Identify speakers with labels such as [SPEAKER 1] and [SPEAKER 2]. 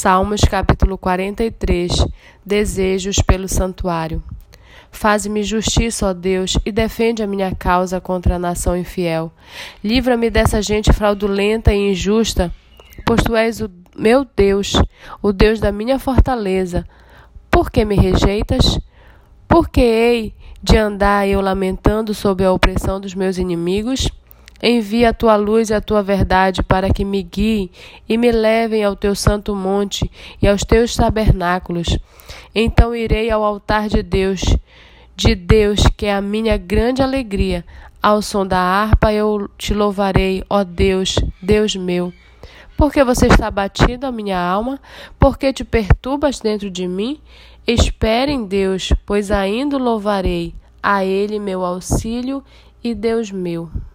[SPEAKER 1] Salmos capítulo 43 Desejos pelo santuário. Faze-me justiça, ó Deus, e defende a minha causa contra a nação infiel. Livra-me dessa gente fraudulenta e injusta, pois tu és o meu Deus, o Deus da minha fortaleza. Por que me rejeitas? Por que hei de andar eu lamentando sob a opressão dos meus inimigos? Envia a tua luz e a tua verdade para que me guiem e me levem ao teu santo monte e aos teus tabernáculos. Então irei ao altar de Deus, de Deus que é a minha grande alegria. Ao som da harpa eu te louvarei, ó Deus, Deus meu. Porque você está batido a minha alma? Porque te perturbas dentro de mim? Espere em Deus, pois ainda louvarei, a Ele meu auxílio e Deus meu.